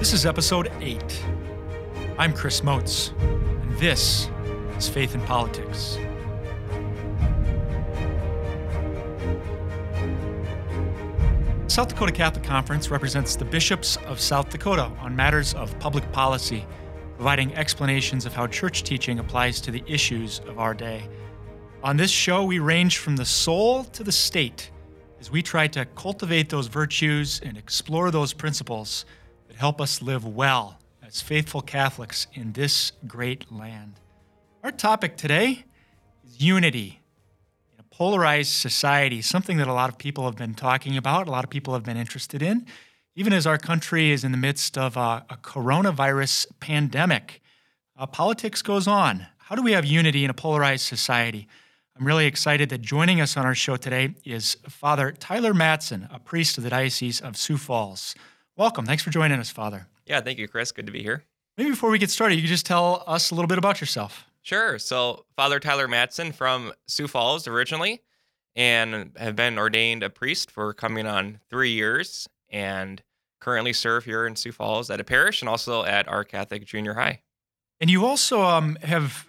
This is episode 8. I'm Chris Moats, and this is Faith in Politics. South Dakota Catholic Conference represents the bishops of South Dakota on matters of public policy, providing explanations of how church teaching applies to the issues of our day. On this show, we range from the soul to the state as we try to cultivate those virtues and explore those principles help us live well as faithful Catholics in this great land. Our topic today is unity in a polarized society, something that a lot of people have been talking about, a lot of people have been interested in, even as our country is in the midst of a, a coronavirus pandemic. Uh, politics goes on. How do we have unity in a polarized society? I'm really excited that joining us on our show today is Father Tyler Matson, a priest of the Diocese of Sioux Falls. Welcome. Thanks for joining us, Father. Yeah, thank you, Chris. Good to be here. Maybe before we get started, you could just tell us a little bit about yourself. Sure. So, Father Tyler Matson from Sioux Falls originally, and have been ordained a priest for coming on three years, and currently serve here in Sioux Falls at a parish and also at our Catholic junior high. And you also um, have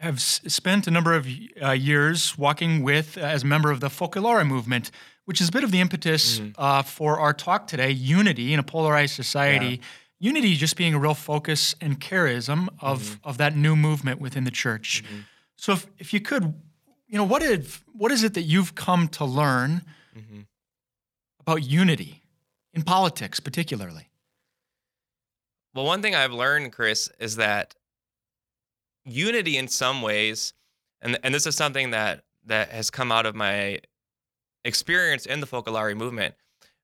have spent a number of uh, years walking with, uh, as a member of the Focolare movement, which is a bit of the impetus mm-hmm. uh, for our talk today unity in a polarized society. Yeah. Unity just being a real focus and charism of, mm-hmm. of that new movement within the church. Mm-hmm. So, if, if you could, you know, what, if, what is it that you've come to learn mm-hmm. about unity in politics, particularly? Well, one thing I've learned, Chris, is that unity in some ways, and and this is something that that has come out of my experience in the Focolare movement.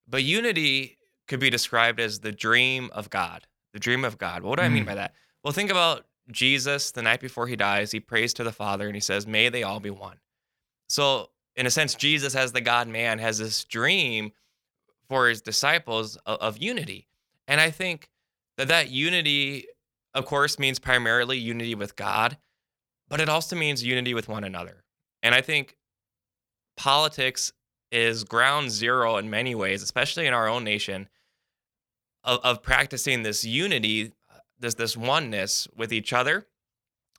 But unity could be described as the dream of God. The dream of God. What do I mean mm. by that? Well, think about Jesus the night before he dies. He prays to the Father and he says, May they all be one. So, in a sense, Jesus, as the God man, has this dream for his disciples of, of unity. And I think that that unity of course, means primarily unity with God, but it also means unity with one another. And I think politics is ground zero in many ways, especially in our own nation, of, of practicing this unity, this this oneness with each other,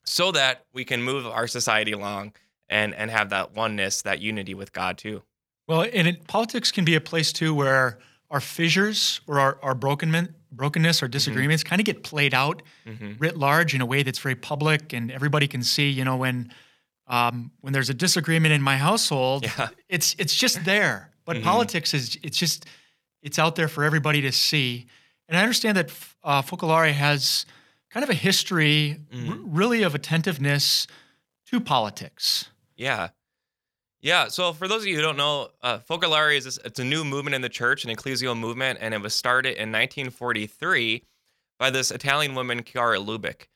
so that we can move our society along and and have that oneness, that unity with God too. Well, and it, politics can be a place too where our fissures or our, our broken, brokenness or mm-hmm. disagreements mm-hmm. kind of get played out mm-hmm. writ large in a way that's very public and everybody can see you know when um, when there's a disagreement in my household yeah. it's it's just there but mm-hmm. politics is it's just it's out there for everybody to see and i understand that uh, focolare has kind of a history mm-hmm. really of attentiveness to politics yeah yeah. So for those of you who don't know, uh, Focolare is it's a new movement in the church, an ecclesial movement, and it was started in 1943 by this Italian woman, Chiara Lubich.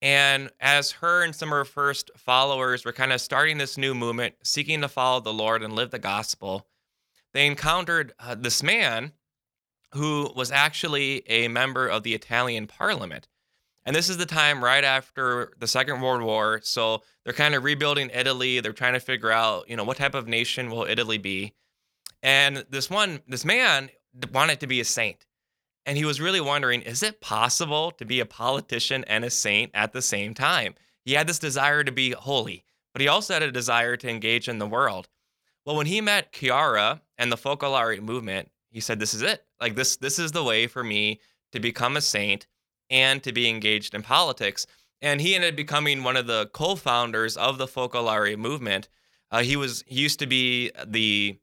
And as her and some of her first followers were kind of starting this new movement, seeking to follow the Lord and live the gospel, they encountered uh, this man who was actually a member of the Italian parliament. And this is the time right after the Second World War. So they're kind of rebuilding Italy. They're trying to figure out, you know, what type of nation will Italy be. And this one, this man wanted to be a saint. And he was really wondering, is it possible to be a politician and a saint at the same time? He had this desire to be holy, but he also had a desire to engage in the world. Well, when he met Chiara and the Focolare movement, he said, This is it. Like this, this is the way for me to become a saint and to be engaged in politics. And he ended up becoming one of the co-founders of the Focolare movement. Uh, he was he used to be the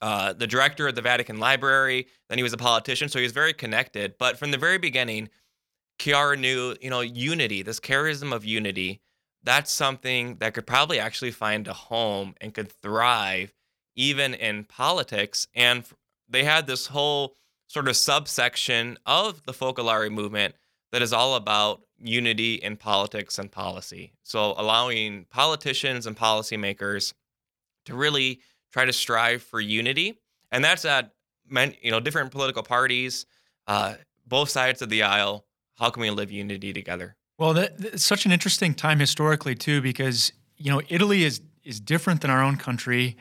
uh, the director of the Vatican Library. Then he was a politician, so he was very connected. But from the very beginning, Chiara knew, you know, unity, this charism of unity. That's something that could probably actually find a home and could thrive even in politics. And they had this whole sort of subsection of the Focolare movement that is all about unity in politics and policy. So allowing politicians and policymakers to really try to strive for unity, and that's at you know different political parties, uh, both sides of the aisle. How can we live unity together? Well, that, that's such an interesting time historically too, because you know Italy is is different than our own country.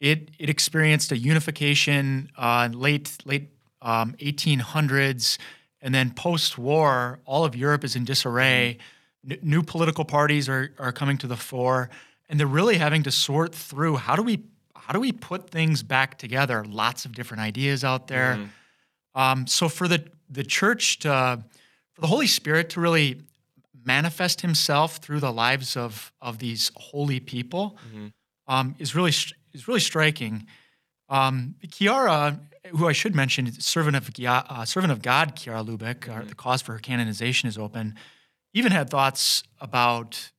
It it experienced a unification uh, late late um, 1800s and then post-war, all of Europe is in disarray. N- new political parties are are coming to the fore, and they're really having to sort through how do we how do we put things back together? Lots of different ideas out there. Mhm. Um, so for the the church to for the Holy Spirit to really manifest Himself through the lives of of these holy people Mhm. um, is really is really striking. Um, Chiara, who I should mention, servant of uh, servant of God, Chiara Lubich, uh, Mhm. the cause for her canonization is open. Even had thoughts about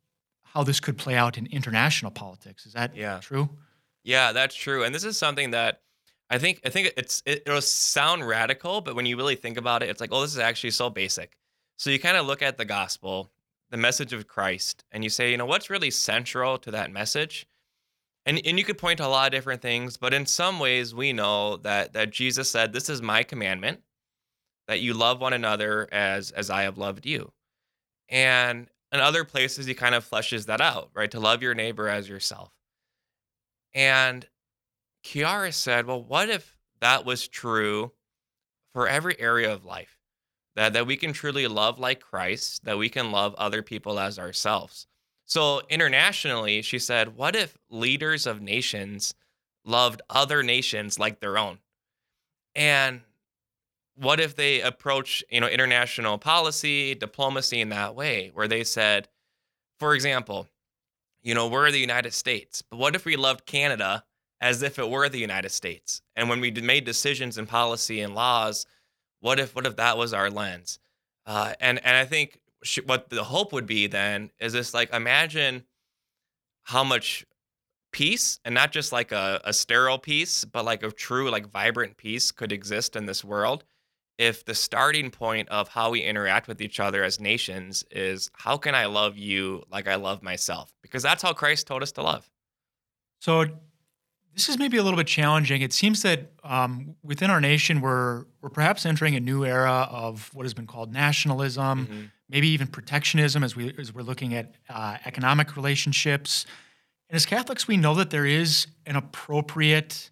how this could play out in international politics. Is that Yeah. true? Yeah, that's true. And this is something that I think I think it's it, it'll sound radical, but when you really think about it, it's like, oh, this is actually so basic. So you kind of look at the gospel, the message of Christ, and you say, you know, what's really central to that message? And and you could point to a lot of different things, but in some ways we know that that Jesus said, This is my commandment, that you love one another as as I have loved you. And in other places he kind of fleshes that out, right? To love your neighbor as yourself. And Chiara said, Well, what if that was true for every area of life? That, that we can truly love like Christ, that we can love other people as ourselves. So, internationally, she said, What if leaders of nations loved other nations like their own? And what if they approach, you know, international policy, diplomacy in that way, where they said, for example, you know, we're the United States, but what if we loved Canada as if it were the United States? And when we made decisions in policy and laws, what if what if that was our lens? Uh, and and I think sh- what the hope would be then is this like imagine how much peace and not just like a, a sterile peace, but like a true like vibrant peace could exist in this world if the starting point of how we interact with each other as nations is how can I love you like I love myself? Because that's how Christ told us to love. So this is maybe a little bit challenging. It seems that um, within our nation, we're we're perhaps entering a new era of what has been called nationalism, Mhm. maybe even protectionism, as we as we're looking at uh, economic relationships. And as Catholics, we know that there is an appropriate,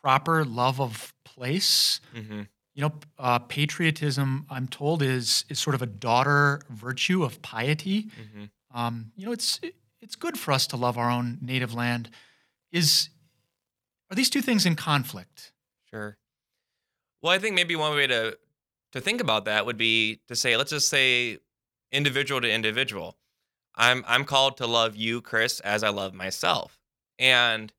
proper love of place. Mhm. You know, uh, patriotism, I'm told, is is sort of a daughter virtue of piety. Mhm. Um, you know, it's it's good for us to love our own native land. Is are these two things in conflict? Sure. Well, I think maybe one way to to think about that would be to say, let's just say individual to individual. I'm I'm called to love you, Chris, as I love myself. And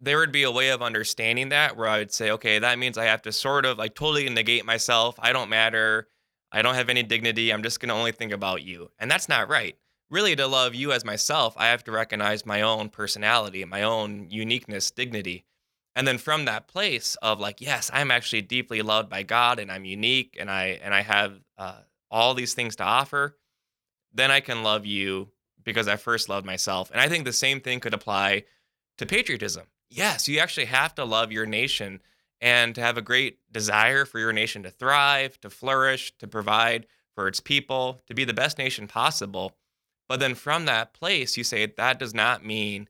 there would be a way of understanding that where I would say, okay, that means I have to sort of like totally negate myself. I don't matter. I don't have any dignity. I'm just going to only think about you. And that's not right. Really, to love you as myself, I have to recognize my own personality, my own uniqueness, dignity. And then from that place of like, yes, I'm actually deeply loved by God and I'm unique and I and I have uh, all these things to offer, then I can love you because I first loved myself. And I think the same thing could apply to patriotism. Yes, you actually have to love your nation and to have a great desire for your nation to thrive, to flourish, to provide for its people, to be the best nation possible. But then from that place, you say that does not mean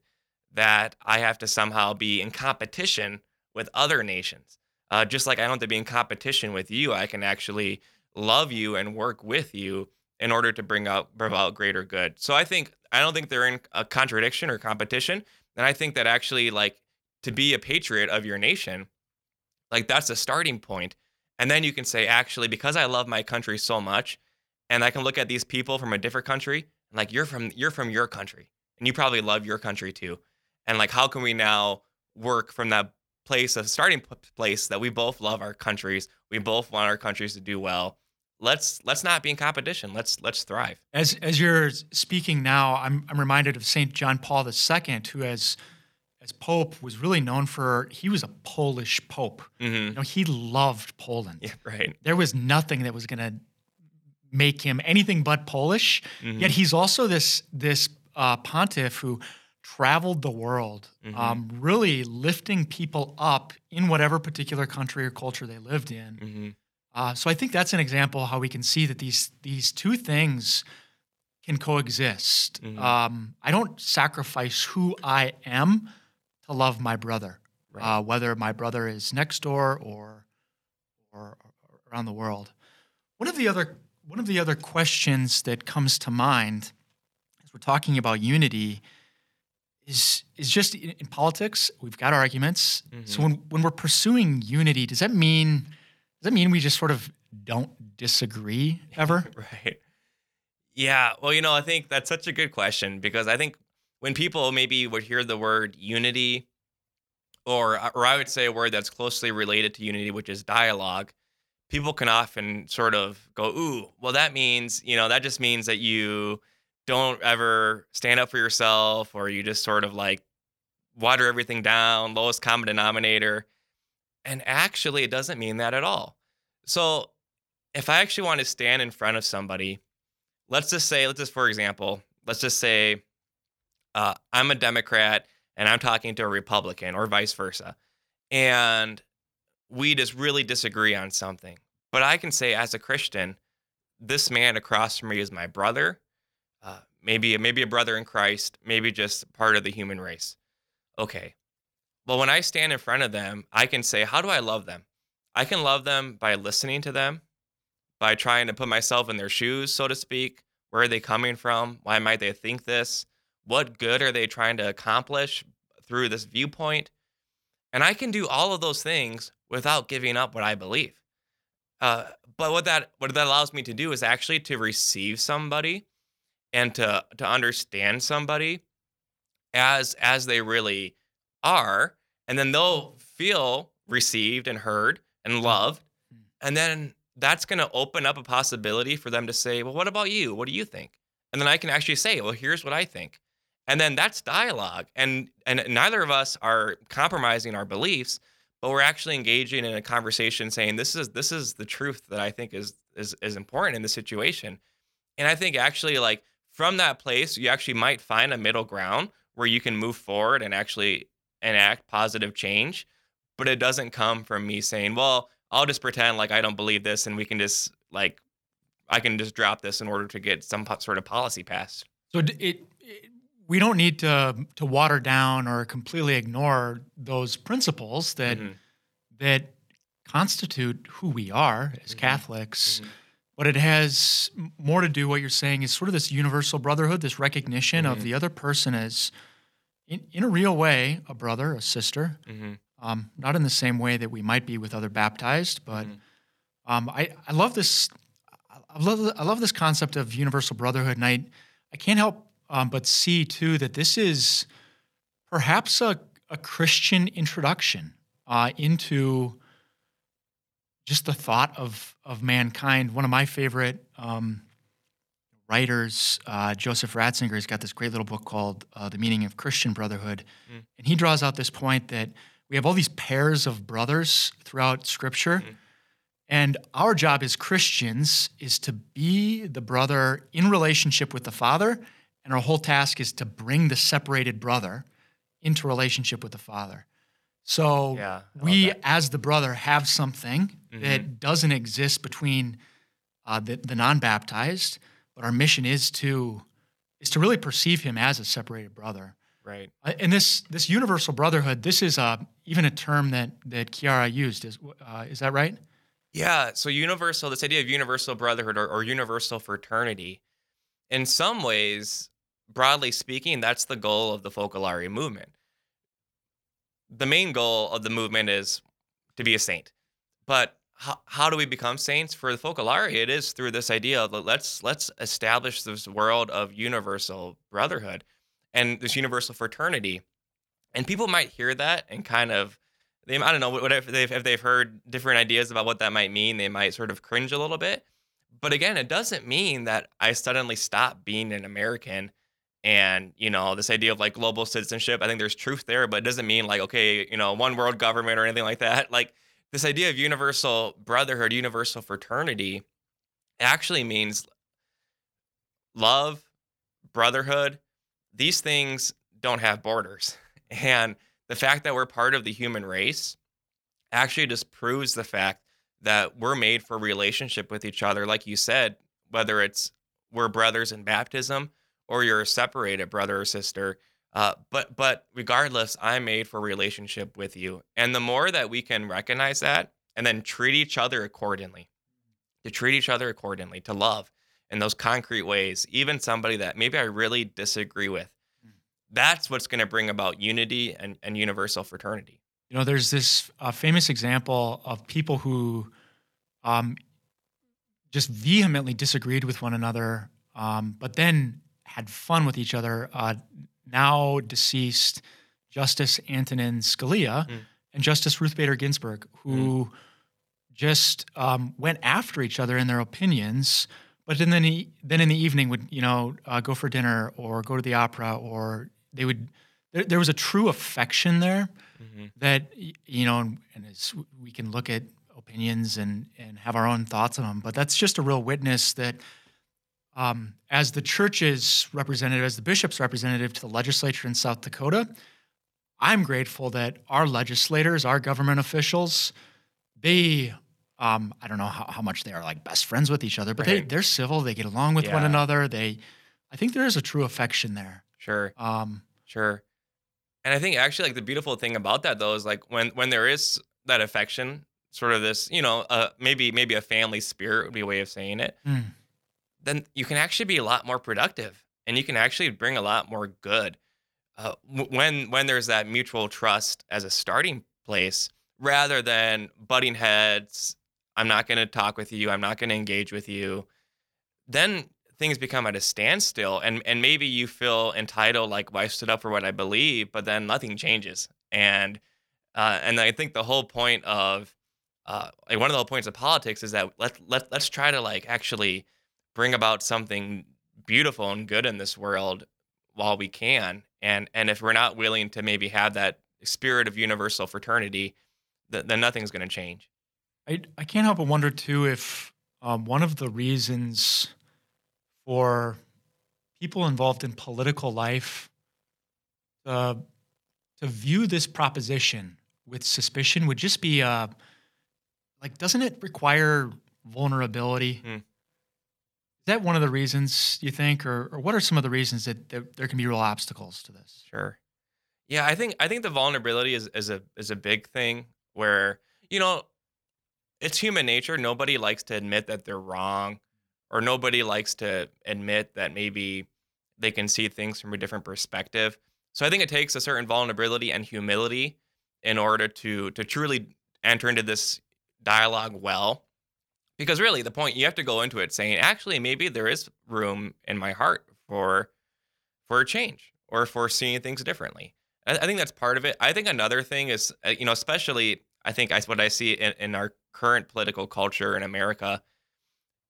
that I have to somehow be in competition with other nations. Uh, just like I don't have to be in competition with you, I can actually love you and work with you in order to bring out about greater good. So I think I don't think they're in a contradiction or competition, and I think that actually like to be a patriot of your nation, like that's a starting point, and then you can say actually because I love my country so much, and I can look at these people from a different country and like you're from you're from your country and you probably love your country too, and like how can we now work from that place of starting place that we both love our countries, we both want our countries to do well. Let's let's not be in competition. Let's let's thrive. As as you're speaking now, I'm I'm reminded of Saint John Paul II, who as as Pope was really known for he was a Polish Pope. hmm You know, he loved Poland. Yeah, right. There was nothing that was going to make him anything but Polish. Mhm. Yet he's also this this uh, pontiff who traveled the world, Mhm. um, really lifting people up in whatever particular country or culture they lived in. hmm Uh, so I think that's an example how we can see that these these two things can coexist. Mhm. Um, I don't sacrifice who I am to love my brother, Right. uh, whether my brother is next door or, or or around the world. One of the other one of the other questions that comes to mind as we're talking about unity is is just in, in politics we've got arguments. Mm-hmm. So when when we're pursuing unity, does that mean does that mean we just sort of don't disagree ever? right. Yeah. Well, you know, I think that's such a good question because I think when people maybe would hear the word unity, or uh, or I would say a word that's closely related to unity, which is dialogue, people can often sort of go, "Ooh, well, that means you know that just means that you don't ever stand up for yourself, or you just sort of like water everything down, lowest common denominator." And actually, it doesn't mean that at all. So, if I actually want to stand in front of somebody, let's just say, let's just for example, let's just say uh, I'm a Democrat and I'm talking to a Republican or vice versa. And we just really disagree on something. But I can say, as a Christian, this man across from me is my brother, uh, maybe maybe a brother in Christ, maybe just part of the human race. Okay. Well, when I stand in front of them, I can say, how do I love them? I can love them by listening to them, by trying to put myself in their shoes, so to speak. Where are they coming from? Why might they think this? What good are they trying to accomplish through this viewpoint? And I can do all of those things without giving up what I believe. Uh, but what that what that allows me to do is actually to receive somebody and to to understand somebody as as they really are, and then they'll feel received and heard and mm-hmm. loved, and then that's going to open up a possibility for them to say, "Well, what about you? What do you think?" And then I can actually say, "Well, here's what I think." And then that's dialogue and and neither of us are compromising our beliefs but we're actually engaging in a conversation saying this is this is the truth that i think is is is important in the situation. And i think actually like from that place you actually might find a middle ground where you can move forward and actually enact positive change but it doesn't come from me saying well i'll just pretend like i don't believe this and we can just like i can just drop this in order to get some sort of policy passed. So it, it we don't need to to water down or completely ignore those principles that mm-hmm. that constitute who we are as mm-hmm. Catholics. Mm-hmm. But it has more to do. What you're saying is sort of this universal brotherhood, this recognition of mm-hmm. the other person as, in, in a real way, a brother, a sister. Mm-hmm. Um, not in the same way that we might be with other baptized, but mm-hmm. um, I, I love this. I love I love this concept of universal brotherhood, and I I can't help um, but see too that this is perhaps a, a Christian introduction uh, into just the thought of of mankind. One of my favorite um, writers, uh, Joseph Ratzinger, has got this great little book called uh, "The Meaning of Christian Brotherhood," mm. and he draws out this point that we have all these pairs of brothers throughout Scripture. Mm. And our job as Christians is to be the brother in relationship with the Father and our whole task is to bring the separated brother into relationship with the father. So yeah, we, that. as the brother, have something mm-hmm. that doesn't exist between uh, the, the non-baptized, but our mission is to is to really perceive him as a separated brother. Right. Uh, and this this universal brotherhood, this is uh, even a term that that Chiara used. Is uh, is that right? Yeah. So universal, this idea of universal brotherhood or, or universal fraternity, in some ways, broadly speaking, that's the goal of the Focolare movement. The main goal of the movement is to be a saint. But how, how do we become saints for the Focolare? It is through this idea of let's let's establish this world of universal brotherhood and this universal fraternity. And people might hear that and kind of they I don't know what if they've if they've heard different ideas about what that might mean, they might sort of cringe a little bit. But again, it doesn't mean that I suddenly stop being an American and you know this idea of like global citizenship i think there's truth there but it doesn't mean like okay you know one world government or anything like that. Like this idea of universal brotherhood universal fraternity actually means love brotherhood these things don't have borders. And the fact that we're part of the human race actually just proves the fact that we're made for relationship with each other like you said whether it's we're brothers in baptism or you're a separated brother or sister. Uh, but but regardless, I'm made for relationship with you. And the more that we can recognize that and then treat each other accordingly, to treat each other accordingly, to love in those concrete ways, even somebody that maybe I really disagree with. Hmm. That's what's going to bring about unity and, and universal fraternity. You know, there's this uh, famous example of people who um, just vehemently disagreed with one another, um, but then had fun with each other. Uh, now deceased Justice Antonin Scalia mm. and Justice Ruth Bader Ginsburg, who mm. just um, went after each other in their opinions, but then then, he, then in the evening would you know uh, go for dinner or go to the opera or they would. There, there was a true affection there mm-hmm. that you know, and, and we can look at opinions and and have our own thoughts on them, but that's just a real witness that. Um, as the church's representative, as the bishop's representative to the legislature in South Dakota, I'm grateful that our legislators, our government officials, they, um, I don't know how, how, much they are like best friends with each other, but right. they, they're civil. They get along with yeah. one another. They, I think there is a true affection there. Sure. Um, sure. And I think actually like the beautiful thing about that though is like when when there is that affection, sort of this, you know, uh, maybe maybe a family spirit would be a way of saying it. Mm. Then you can actually be a lot more productive, and you can actually bring a lot more good uh, when when there's that mutual trust as a starting place, rather than butting heads. I'm not going to talk with you. I'm not going to engage with you. Then things become at a standstill and and maybe you feel entitled like well, I stood up for what I believe but then nothing changes and uh, and I think the whole point of uh, like one of the whole points of politics is that let let let's try to like actually bring about something beautiful and good in this world while we can and and if we're not willing to maybe have that spirit of universal fraternity th- then nothing's going to change I, I can't help but wonder too if um, one of the reasons for people involved in political life uh, to view this proposition with suspicion would just be uh, like, doesn't it require vulnerability? Mm. Is that one of the reasons you think, or, or what are some of the reasons that there, there can be real obstacles to this? Sure. Yeah, I think I think the vulnerability is, is a is a big thing where you know it's human nature. Nobody likes to admit that they're wrong or nobody likes to admit that maybe they can see things from a different perspective. So I think it takes a certain vulnerability and humility in order to to truly enter into this dialogue well. Because really the point you have to go into it saying, actually, maybe there is room in my heart for for a change or for seeing things differently. I, I think that's part of it. I think another thing is, uh, you know, especially I think I, what I see in, in our current political culture in America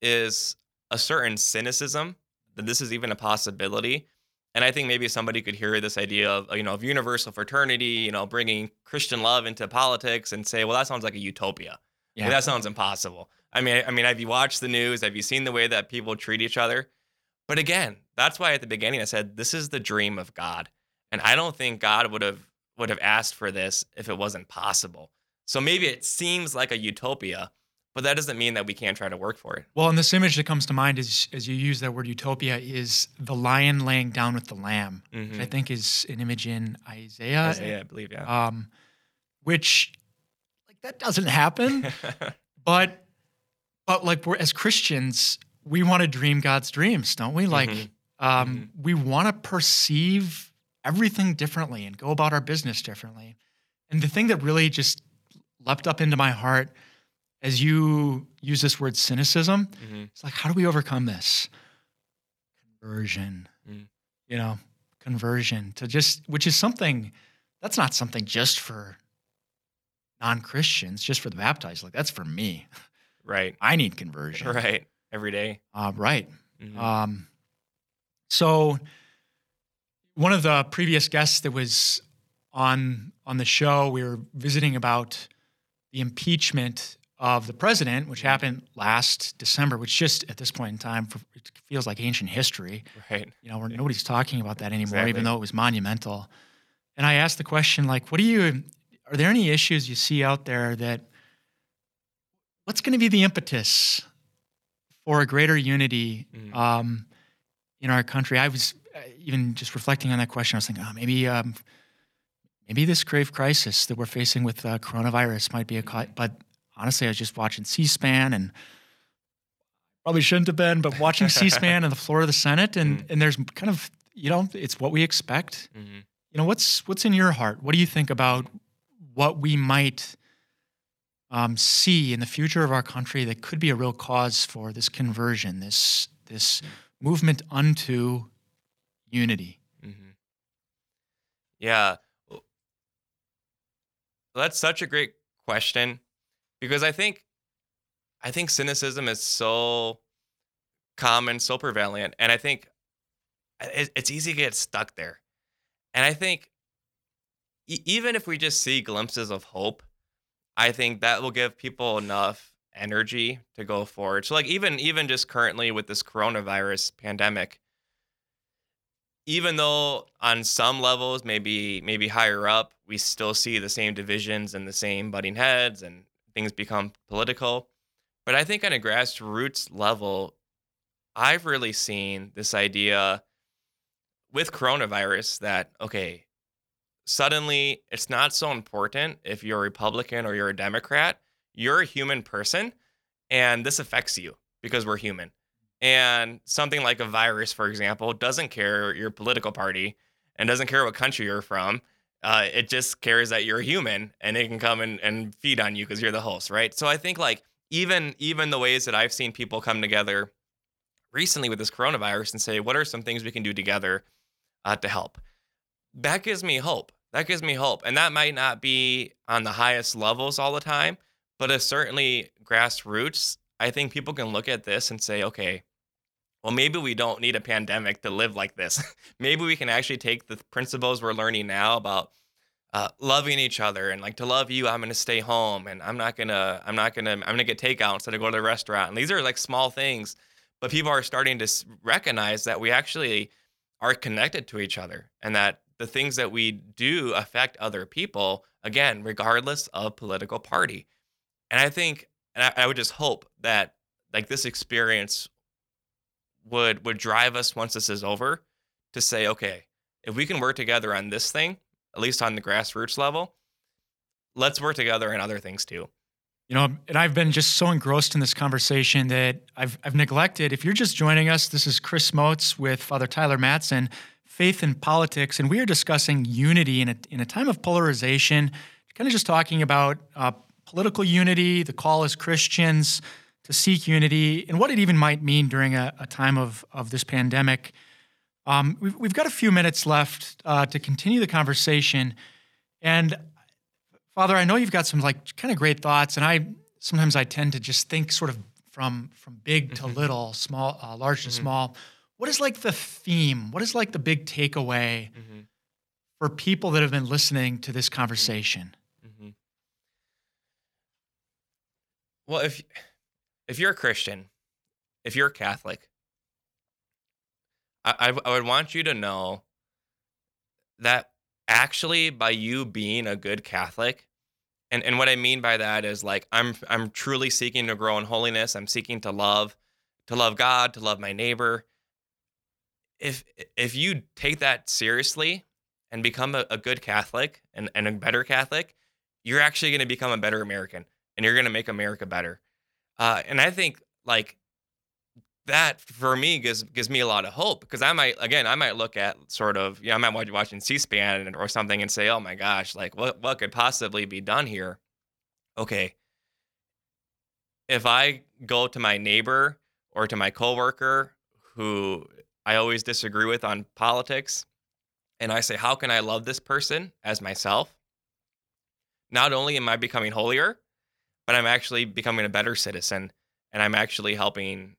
is a certain cynicism that this is even a possibility. And I think maybe somebody could hear this idea of you know of universal fraternity, you know, bringing Christian love into politics, and say, well, that sounds like a utopia. Yeah, like, that sounds impossible. I mean, I mean, have you watched the news? Have you seen the way that people treat each other? But again, that's why at the beginning I said this is the dream of God, and I don't think God would have would have asked for this if it wasn't possible. So maybe it seems like a utopia, but that doesn't mean that we can't try to work for it. Well, and this image that comes to mind is, as you use that word utopia, is the lion laying down with the lamb, mm-hmm. which I think is an image in Isaiah. Isaiah, I believe, yeah. Um, which, like, that doesn't happen. but, but like, we're as Christians, we want to dream God's dreams, don't we? Like, mm-hmm. Um, mm-hmm. we want to perceive everything differently and go about our business differently. And the thing that really just leapt up into my heart as you use this word cynicism, mm-hmm. it's like, how do we overcome this? Conversion, mm. you know, conversion to just, which is something that's not something just for non Christians, just for the baptized. Like, that's for me. Right. I need conversion. Right. Every day. Uh, right. Mm-hmm. Um, so, one of the previous guests that was on on the show, we were visiting about the impeachment of the president, which happened last December, which just at this point in time it feels like ancient history. Right. You know, nobody's talking about that anymore, exactly. even though it was monumental. And I asked the question, like, what do you? Are there any issues you see out there that? What's going to be the impetus for a greater unity mm. um, in our country? I was uh, even just reflecting on that question. I was thinking, oh, maybe. Um, maybe this grave crisis that we're facing with uh, coronavirus might be a, but honestly, I was just watching C-SPAN and probably shouldn't have been, but watching C-SPAN and the floor of the Senate, and Mm. and there's kind of you know it's what we expect. hmm You know what's what's in your heart? What do you think about what we might um, see in the future of our country that could be a real cause for this conversion, this this movement unto unity? hmm Yeah. Well, That's such a great question because I think I think cynicism is so common, so prevalent, and I think it's easy to get stuck there. And I think even if we just see glimpses of hope, I think that will give people enough energy to go forward. So like even even just currently with this coronavirus pandemic, even though on some levels maybe maybe higher up we still see the same divisions and the same butting heads and things become political but i think on a grassroots level i've really seen this idea with coronavirus that okay suddenly it's not so important if you're a republican or you're a democrat you're a human person and this affects you because we're human and something like a virus, for example, doesn't care your political party and doesn't care what country you're from. Uh, it just cares that you're human and it can come and, and feed on you because you're the host, right? So I think like even even the ways that I've seen people come together recently with this coronavirus and say, what are some things we can do together uh, to help? That gives me hope. That gives me hope, and that might not be on the highest levels all the time, but it's certainly grassroots. I think people can look at this and say, okay, well, maybe we don't need a pandemic to live like this. maybe we can actually take the principles we're learning now about uh, loving each other and like to love you, I'm gonna stay home and I'm not gonna, I'm not gonna, I'm gonna get takeout instead of go to the restaurant. And these are like small things, but people are starting to recognize that we actually are connected to each other and that the things that we do affect other people again, regardless of political party. And I think, and I, I would just hope that like this experience would would drive us once this is over to say, okay, if we can work together on this thing, at least on the grassroots level, let's work together on other things too. You know, and I've been just so engrossed in this conversation that I've I've neglected. If you're just joining us, this is Chris Motes with Father Tyler Matson, Faith and Politics, and we are discussing unity in a in a time of polarization. Kind of just talking about uh, political unity, the call as Christians to seek unity, and what it even might mean during a, a time of of this pandemic. Um, we've, we've got a few minutes left uh, to continue the conversation, and Father, I know you've got some like kind of great thoughts, and I sometimes I tend to just think sort of from from big to Mhm. little, small, uh, large to Mhm. small. What is like the theme? What is like the big takeaway for people that have been listening to this conversation? hmm Well, if if you're a Christian, if you're a Catholic, I, I I would want you to know that actually by you being a good Catholic, and and what I mean by that is like I'm I'm truly seeking to grow in holiness. I'm seeking to love, to love God, to love my neighbor. If if you take that seriously and become a, a good Catholic and, and a better Catholic, you're actually going to become a better American and you're going to make America better. Uh, and I think like that for me gives gives me a lot of hope because I might again I might look at sort of you know I might watch watching C-SPAN or something and say oh my gosh like what what could possibly be done here? Okay, if I go to my neighbor or to my coworker who I always disagree with on politics and I say how can I love this person as myself? Not only am I becoming holier, but I'm actually becoming a better citizen and I'm actually helping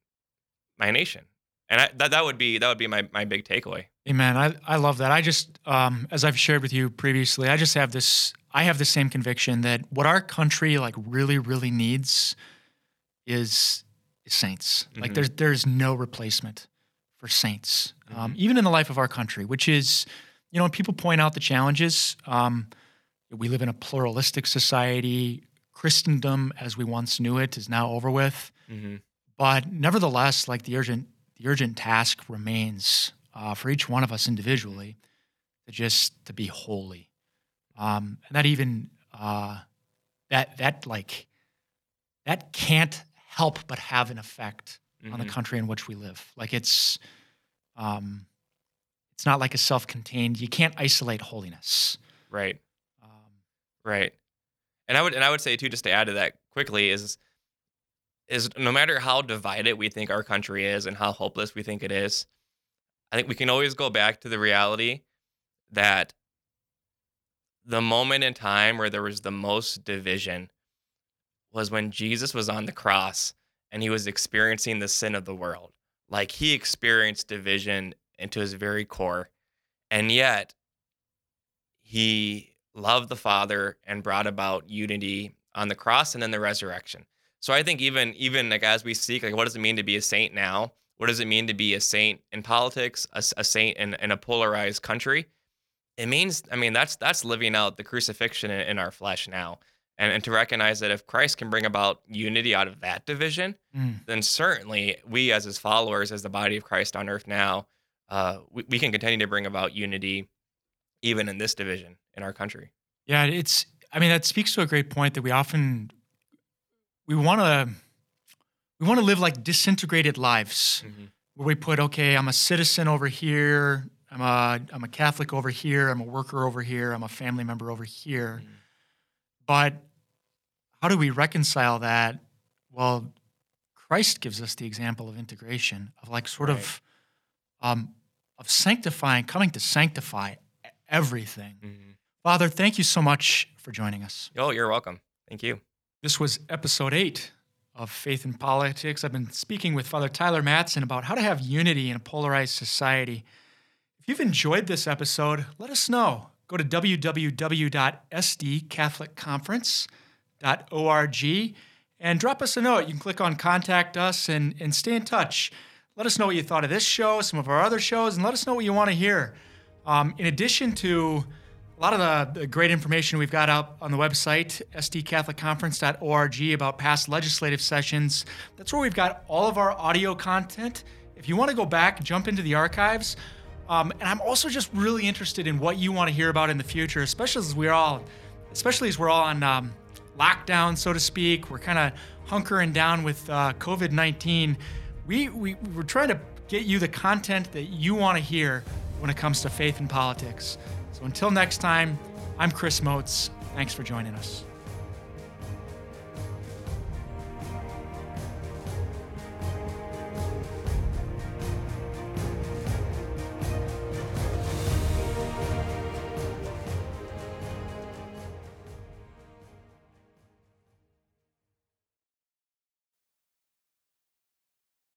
my nation. And I, that that would be that would be my my big takeaway. Amen. I, I love that. I just, um, as I've shared with you previously, I just have this. I have the same conviction that what our country like really, really needs is, is saints. Like Mhm. there's there's no replacement for saints, um, Mhm. even in the life of our country. Which is, you know, when people point out the challenges. Um, we live in a pluralistic society. Christendom, as we once knew it, is now over with. Mm-hmm. But nevertheless, like the urgent the urgent task remains uh, for each one of us individually to just to be holy, um, and that even uh, that that like that can't help but have an effect on the Mhm. country in which we live. Like it's, um, it's not like a self-contained. You can't isolate holiness. Right. Um, Right. And I would and I would say too, just to add to that quickly, is is no matter how divided we think our country is and how hopeless we think it is, I think we can always go back to the reality that the moment in time where there was the most division was when Jesus was on the cross and he was experiencing the sin of the world. Like he experienced division into his very core. And yet he loved the Father and brought about unity on the cross and then the resurrection. So I think even even like as we seek, like what does it mean to be a saint now? What does it mean to be a saint in politics, a saint in, in a polarized country? It means, I mean, that's that's living out the crucifixion in, in our flesh now, and and to recognize that if Christ can bring about unity out of that division, mm. then certainly we as his followers, as the body of Christ on earth now, uh, we, we can continue to bring about unity, even in this division in our country. Yeah, it's. I mean, that speaks to a great point that we often we want to we want to live like disintegrated lives where we put okay, I'm a citizen over here, I'm a I'm a Catholic over here, I'm a worker over here, I'm a family member over here. Mhm. But how do we reconcile that? Well, Christ gives us the example of integration, of like sort of um, of sanctifying, coming to sanctify everything. Mhm. Father, thank you so much for joining us. Oh, you're welcome. Thank you. This was episode eight of Faith in Politics. I've been speaking with Father Tyler Matson about how to have unity in a polarized society. If you've enjoyed this episode, let us know. Go to www.sdcatholicconference.org and drop us a note. You can click on Contact Us and, and stay in touch. Let us know what you thought of this show, some of our other shows, and let us know what you want to hear. Um, in addition to a lot of the, the great information we've got up on the website, sdcatholicconference.org, about past legislative sessions. That's where we've got all of our audio content. If you want to go back, jump into the archives. Um, and I'm also just really interested in what you want to hear about in the future, especially as we're all, especially as we're all on um, lockdown, so to speak. We're kind of hunkering down with uh, COVID 19. We, we, we're trying to get you the content that you want to hear when it comes to faith and politics. So until next time, I'm Chris Moats. Thanks for joining us.